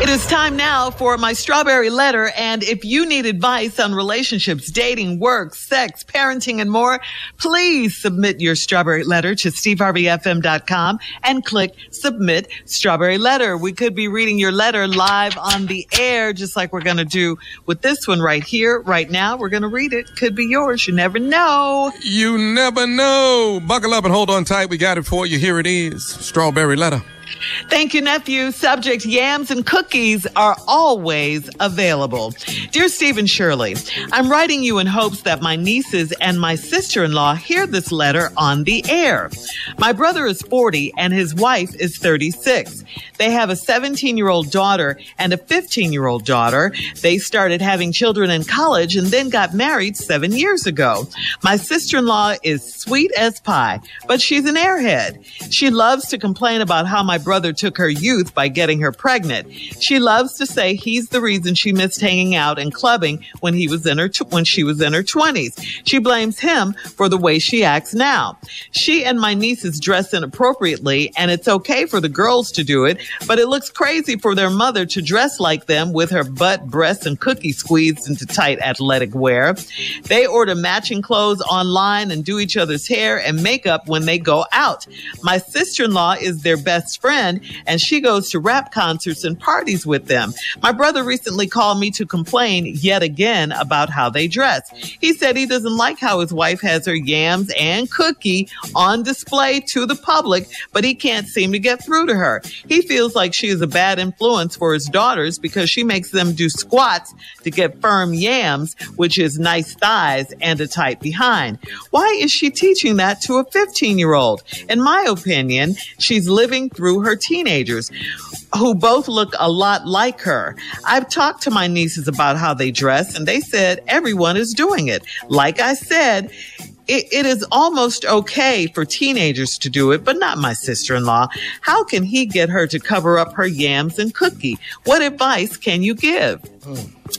It is time now for my strawberry letter. And if you need advice on relationships, dating, work, sex, parenting, and more, please submit your strawberry letter to steveharveyfm.com and click submit strawberry letter. We could be reading your letter live on the air, just like we're going to do with this one right here, right now. We're going to read it. Could be yours. You never know. You never know. Buckle up and hold on tight. We got it for you. Here it is. Strawberry letter. Thank you, nephew. Subject yams and cookies are always available. Dear Steve and Shirley, I'm writing you in hopes that my nieces and my sister in law hear this letter on the air. My brother is 40 and his wife is 36. They have a 17 year old daughter and a 15 year old daughter. They started having children in college and then got married seven years ago. My sister in law is sweet as pie, but she's an airhead. She loves to complain about how my brother took her youth by getting her pregnant. She loves to say he's the reason she missed hanging out and clubbing when he was in her t- when she was in her 20s. She blames him for the way she acts now. She and my nieces dress inappropriately and it's okay for the girls to do it, but it looks crazy for their mother to dress like them with her butt, breasts, and cookie squeezed into tight athletic wear. They order matching clothes online and do each other's hair and makeup when they go out. My sister-in-law is their best friend and she goes to rap concerts and parties with them. My brother recently called me to complain yet again about how they dress. He said he doesn't like how his wife has her yams and cookie on display to the public, but he can't seem to get through to her. He feels like she is a bad influence for his daughters because she makes them do squats to get firm yams, which is nice thighs and a tight behind. Why is she teaching that to a 15 year old? In my opinion, she's living through her teenagers who both look a lot like her. I've talked to my nieces about how they dress and they said everyone is doing it. Like I said, it, it is almost okay for teenagers to do it, but not my sister in law. How can he get her to cover up her yams and cookie? What advice can you give?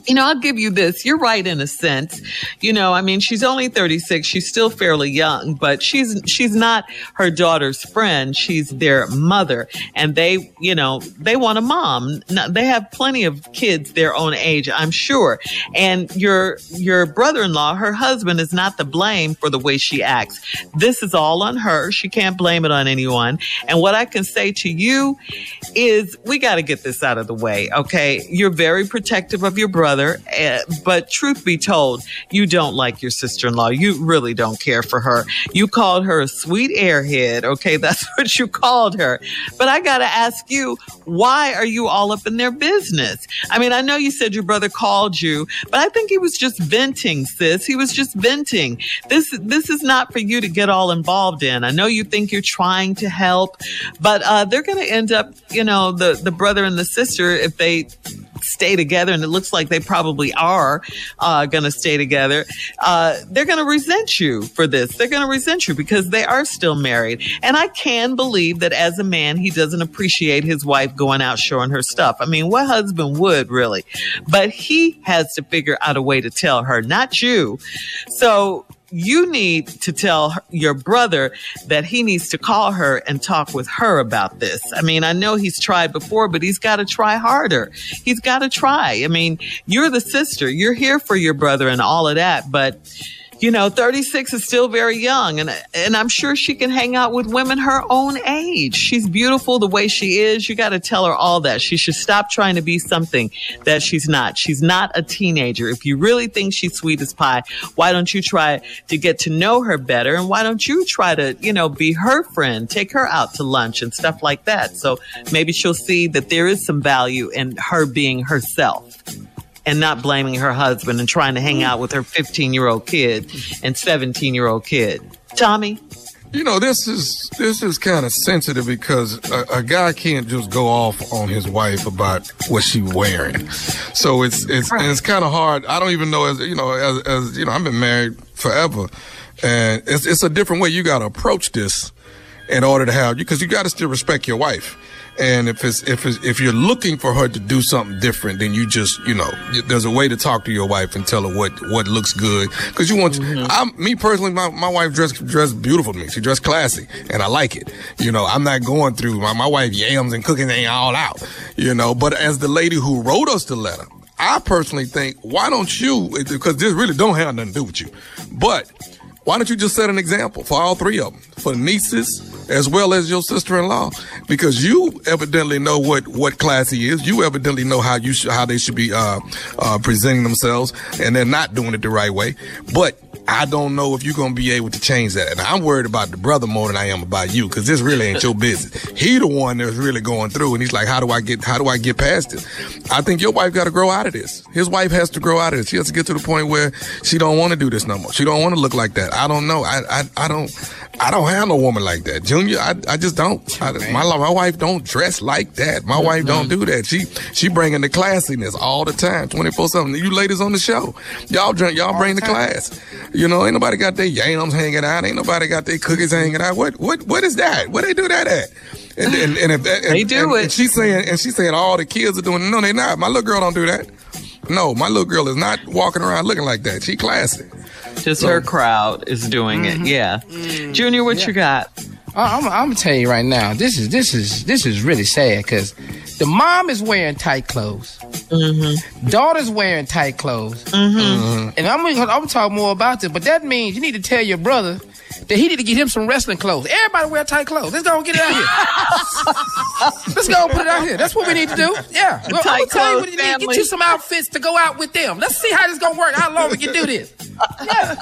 You know, I'll give you this. You're right in a sense. You know, I mean, she's only 36. She's still fairly young, but she's, she's not her daughter's friend. She's their mother and they, you know, they want a mom. They have plenty of kids their own age, I'm sure. And your, your brother-in-law, her husband is not the blame for the way she acts. This is all on her. She can't blame it on anyone. And what I can say to you is we got to get this out of the way. Okay. You're very protective of your brother, uh, but truth be told, you don't like your sister-in-law. You really don't care for her. You called her a sweet airhead. Okay. That's what you called her. But I got to ask you, why are you all up in their business? I mean, I know you said your brother called you, but I think he was just venting, sis. He was just venting. This, this is not for you to get all involved in. I know you think you're trying to help, but, uh, they're going to end up, you know, the, the brother and the sister, if they stay together, and it looks like they probably are uh, going to stay together, uh, they're going to resent you for this. They're going to resent you because they are still married. And I can believe that as a man, he doesn't appreciate his wife going out showing her stuff. I mean, what husband would really? But he has to figure out a way to tell her, not you. So you need to tell your brother that he needs to call her and talk with her about this. I mean, I know he's tried before, but he's got to try harder. He's got to try. I mean, you're the sister. You're here for your brother and all of that, but you know, 36 is still very young and and I'm sure she can hang out with women her own age. She's beautiful the way she is. You got to tell her all that. She should stop trying to be something that she's not. She's not a teenager. If you really think she's sweet as pie, why don't you try to get to know her better and why don't you try to, you know, be her friend, take her out to lunch and stuff like that. So maybe she'll see that there is some value in her being herself and not blaming her husband and trying to hang out with her 15 year old kid and 17 year old kid. Tommy? You know, this is this is kind of sensitive because a, a, guy can't just go off on his wife about what she's wearing. So it's it's right. it's kind of hard. I don't even know as you know as, as you know I've been married forever, and it's it's a different way you got to approach this in order to have you because you got to still respect your wife. And if it's if it's, if you're looking for her to do something different, then you just you know there's a way to talk to your wife and tell her what what looks good because you want. Mm-hmm. I'm me personally, my, my wife dressed dressed beautiful to me. She dressed classy, and I like it. You know, I'm not going through my my wife yams and cooking ain't all out. You know, but as the lady who wrote us the letter, I personally think why don't you because this really don't have nothing to do with you, but why don't you just set an example for all three of them, for nieces as well as your sister-in-law, because you evidently know what what class he is. You evidently know how you sh- how they should be uh, uh, presenting themselves, and they're not doing it the right way. But I don't know if you're gonna be able to change that. And I'm worried about the brother more than I am about you, because this really ain't your business. He the one that's really going through, and he's like, how do I get how do I get past it? I think your wife got to grow out of this. His wife has to grow out of this. She has to get to the point where she don't want to do this no more. She don't want to look like that. I don't know. I I, I don't. I don't have no woman like that, Junior. I, I just don't. I, my my wife don't dress like that. My mm-hmm. wife don't do that. She she bringing the classiness all the time, twenty four seven. You ladies on the show, y'all drink, y'all bring the class. You know, ain't nobody got their yams hanging out. Ain't nobody got their cookies hanging out. What what what is that? Where they do that at? And and, and if that, and, they do and, it, and she's saying and she's saying all the kids are doing. It. No, they not. My little girl don't do that. No, my little girl is not walking around looking like that. She classy. Just so, her crowd is doing mm-hmm. it. Yeah. Mm-hmm. Junior, what yeah. you got? I'm, I'm, gonna tell you right now. This is this is this is really sad because the mom is wearing tight clothes. Mm-hmm. Daughter's wearing tight clothes. Mm-hmm. Mm-hmm. And I'm I'm gonna talk more about this, but that means you need to tell your brother that he need to get him some wrestling clothes. Everybody wear tight clothes. Let's go and get it out here. Let's go and put it out here. That's what we need to do. Yeah. Well, I'm gonna tell you what you need. Get you some outfits to go out with them. Let's see how this gonna work. How long we can do this. Yeah.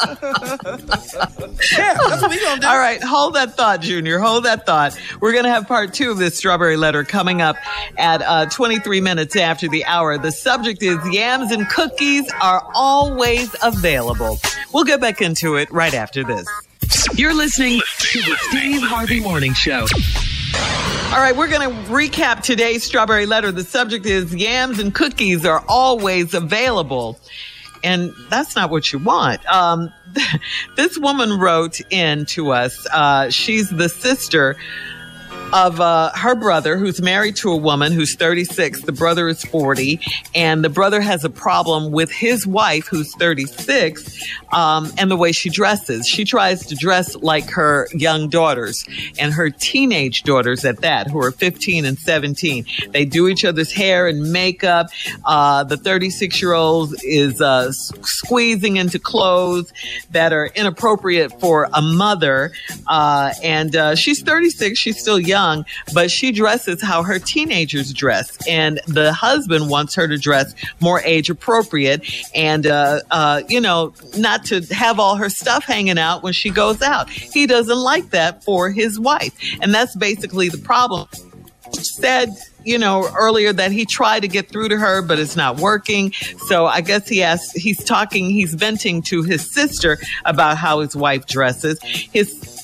yeah, that's what we gonna do. All right, hold that thought, Junior. Hold that thought. We're gonna have part two of this strawberry letter coming up at uh, 23 minutes after the hour. The subject is yams and cookies are always available. We'll get back into it right after this. You're listening to the Steve Harvey Morning Show. All right, we're going to recap today's strawberry letter. The subject is yams and cookies are always available. And that's not what you want. Um, this woman wrote in to us. Uh, she's the sister of uh, her brother who's married to a woman who's 36. The brother is 40, and the brother has a problem with his wife who's 36 um, and the way she dresses. She tries to dress like her young daughters and her teenage daughters at that, who are 15 and 17. They do each other's hair and makeup. Uh, the 36 year old is uh, squeezing into clothes that are inappropriate for a mother. Uh, and uh, she's 36, she's still young young, but she dresses how her teenagers dress. And the husband wants her to dress more age appropriate and, uh, uh, you know, not to have all her stuff hanging out when she goes out. He doesn't like that for his wife. And that's basically the problem. Said you know, earlier that he tried to get through to her, but it's not working. So I guess he asked, he's talking, he's venting to his sister about how his wife dresses. His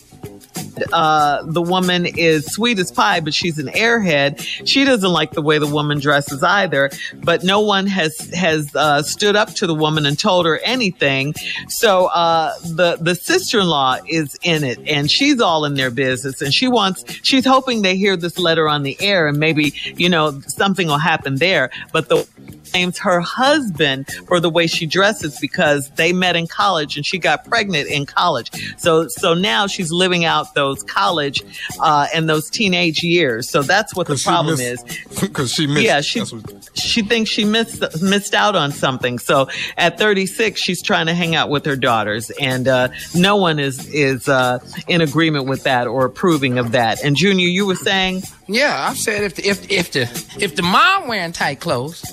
uh, the woman is sweet as pie, but she's an airhead. She doesn't like the way the woman dresses either, but no one has has uh, stood up to the woman and told her anything. So uh, the the sister in law is in it, and she's all in their business, and she wants she's hoping they hear this letter on the air, and maybe you know something will happen there. But the blames her husband for the way she dresses because they met in college and she got pregnant in college. So so now she's living out those college uh, and those teenage years. So that's what the problem missed- is. Because she missed. Yeah, she what- she thinks she missed missed out on something. So at 36, she's trying to hang out with her daughters, and uh, no one is is uh, in agreement with that or approving of that. And Junior, you were saying, Yeah, I've said if the, if if the if the mom wearing tight clothes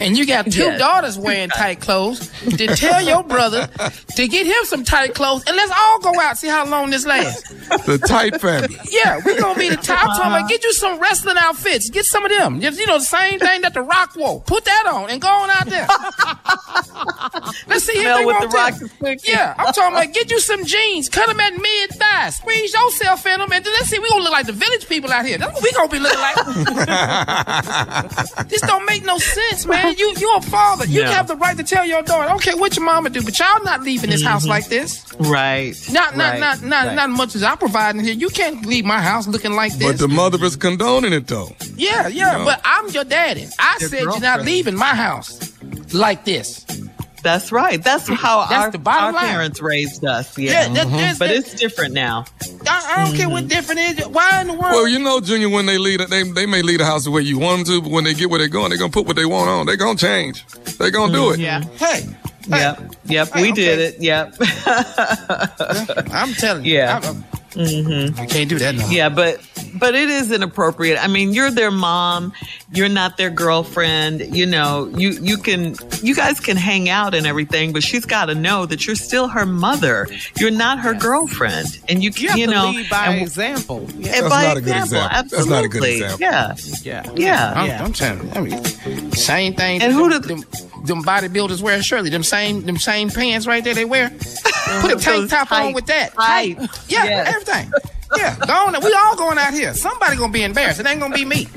and you got two Yes. daughters wearing tight clothes, then tell your brother to get him some tight clothes and let's all go out see how long this lasts. the tight family. Yeah, we're gonna be the top. I'm talking about get you some wrestling outfits. Get some of them. Just, you know, the same thing that the Rock wore. Put that on and go on out there. Let's see if Smell they what want the Rock that. is. Yeah, I'm talking about get you some jeans, cut them at mid thigh, squeeze yourself in them, and then let's see. We gonna look like the village people out here. That's what we gonna be looking like. this don't make no sense, man. You you a father. You No. have the right to tell your daughter, okay, what your mama do, but y'all not leaving this house mm-hmm. like this. right, Not not right, not not right. not much as I'm providing here. You can't leave my house looking like this. But the mother is condoning it though. yeah, yeah. No. But I'm your daddy. I Your said you're not leaving my house like this. That's right. That's mm-hmm. how That's our, the bottom our line. parents raised us. Yeah, Yeah, that, mm-hmm. that's, but it's different now. I, I don't care what mm-hmm. different is. Why in the world? Well, you know, Junior, when they leave, they they may leave the house the way you want them to, but when they get where they're going, they're gonna put what they want on. They're gonna change. They're gonna do it. Yeah. hey, Yep, yep, Hey, we okay. did it. Yep. I'm telling you. Yeah. Mm-hmm. I, I can't do that no. Yeah, but but it is inappropriate. I mean, you're their mom, you're not their girlfriend. You know, you you can you guys can hang out and everything, but she's got to know that you're still her mother. You're not her girlfriend, and you You have you to know lead by and- example. Yeah. That's by not a good example, example. That's not a good absolutely. example. Yeah, Yeah. yeah. I'm, Yeah. I'm telling you. I mean, same thing. And them, who did- them, them bodybuilders wear? Shirley, them same them same pants right there they wear. Put a tank top on with that. tight. Yeah, everything. Yeah, go on. We all going out here. Somebody gonna be embarrassed. It ain't gonna be me.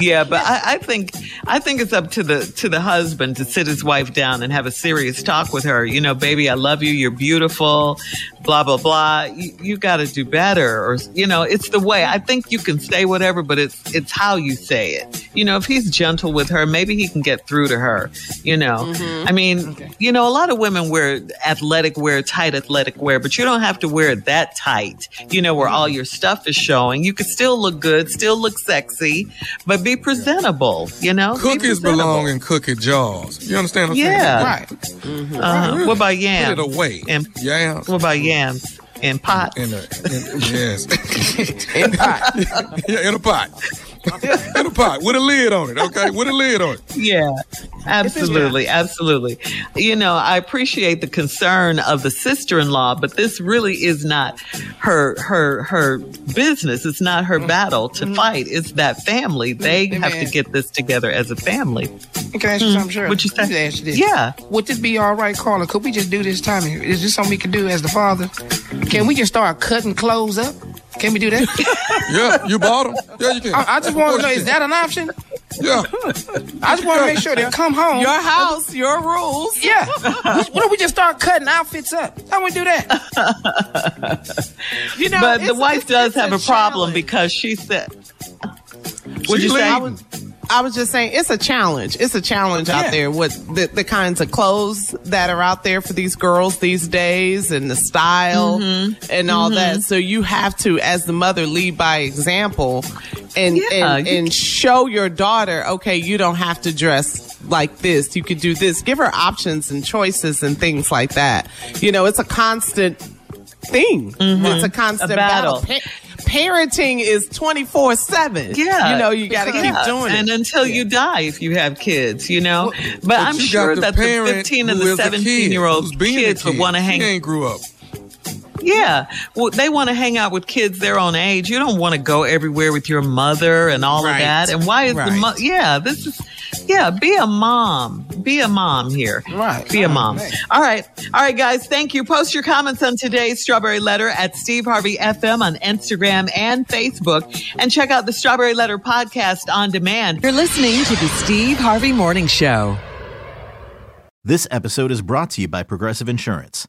yeah, but I, I think I think it's up to the to the husband to sit his wife down and have a serious talk with her. You know, baby, I love you. You're beautiful. Blah blah blah. You, you got to do better, or you know, it's the way. I think you can say whatever, but it's it's how you say it. You know, if he's gentle with her, maybe he can get through to her. You know, mm-hmm. I mean, you know, a lot of women wear athletic wear, tight athletic wear, but you don't have to wear it that tight. You know, where all your stuff is showing. You can still look good, still look sexy, but be presentable. You know, Cookies presentable. belong in cookie jars. You understand what I'm saying? Yeah. Right. Uh-huh. What about yams? Put yams? it away. And Yams. what about yams and pots? In a, in, yes. In pot. yeah, in a pot. in a pot with a lid on it. Okay, with a lid on it. Yeah, absolutely, absolutely. You know, I appreciate the concern of the sister-in-law, but this really is not her her her business. It's not her battle to fight. It's that family. They Mm-hmm. have to get this together as a family. Can I ask you something, Shirley? What'd you say? Ask you this. Yeah. Would this be all right, Carla? Could we just do this time? Is this something we can do as the father? Can we just start cutting clothes up? Can we do that? Yeah, you bought them. Yeah, you can. I, I just want to know, is that an option? Yeah. I just want to make sure they come home. Your house, your rules. yeah. We- What if we just start cutting outfits up? How we do that? You know, But the wife does it's a have a problem because she said, She "Would you say?" I was, I was just saying it's a challenge. It's a challenge Yeah. out there with the, the kinds of clothes that are out there for these girls these days and the style Mm-hmm. and all that. So you have to, as the mother, lead by example and, Yeah, and, and show your daughter, okay, you don't have to dress like this. You could do this. Give her options and choices and things like that. You know, it's a constant thing. It's a constant Mm-hmm. A battle. battle. Pa- parenting is 24 7. Yeah, You know, you got to keep Yeah, doing it. and it. until you die, if you have kids, you know. but, But I'm you sure the that the 15 and the is a kid, 17 year old who's being kids would want to She hang. ain't grew up. Yeah, well, they want to hang out with kids their own age. You don't want to go everywhere with your mother and all Right. of that. And why is the Right. mother? Yeah, this is. Yeah, be a mom. Be a mom here. Right. Be a mom. Right. All right. All right, guys. Thank you. Post your comments on today's Strawberry Letter at Steve Harvey FM on Instagram and Facebook. And check out the Strawberry Letter podcast on demand. You're listening to the Steve Harvey Morning Show. This episode is brought to you by Progressive Insurance.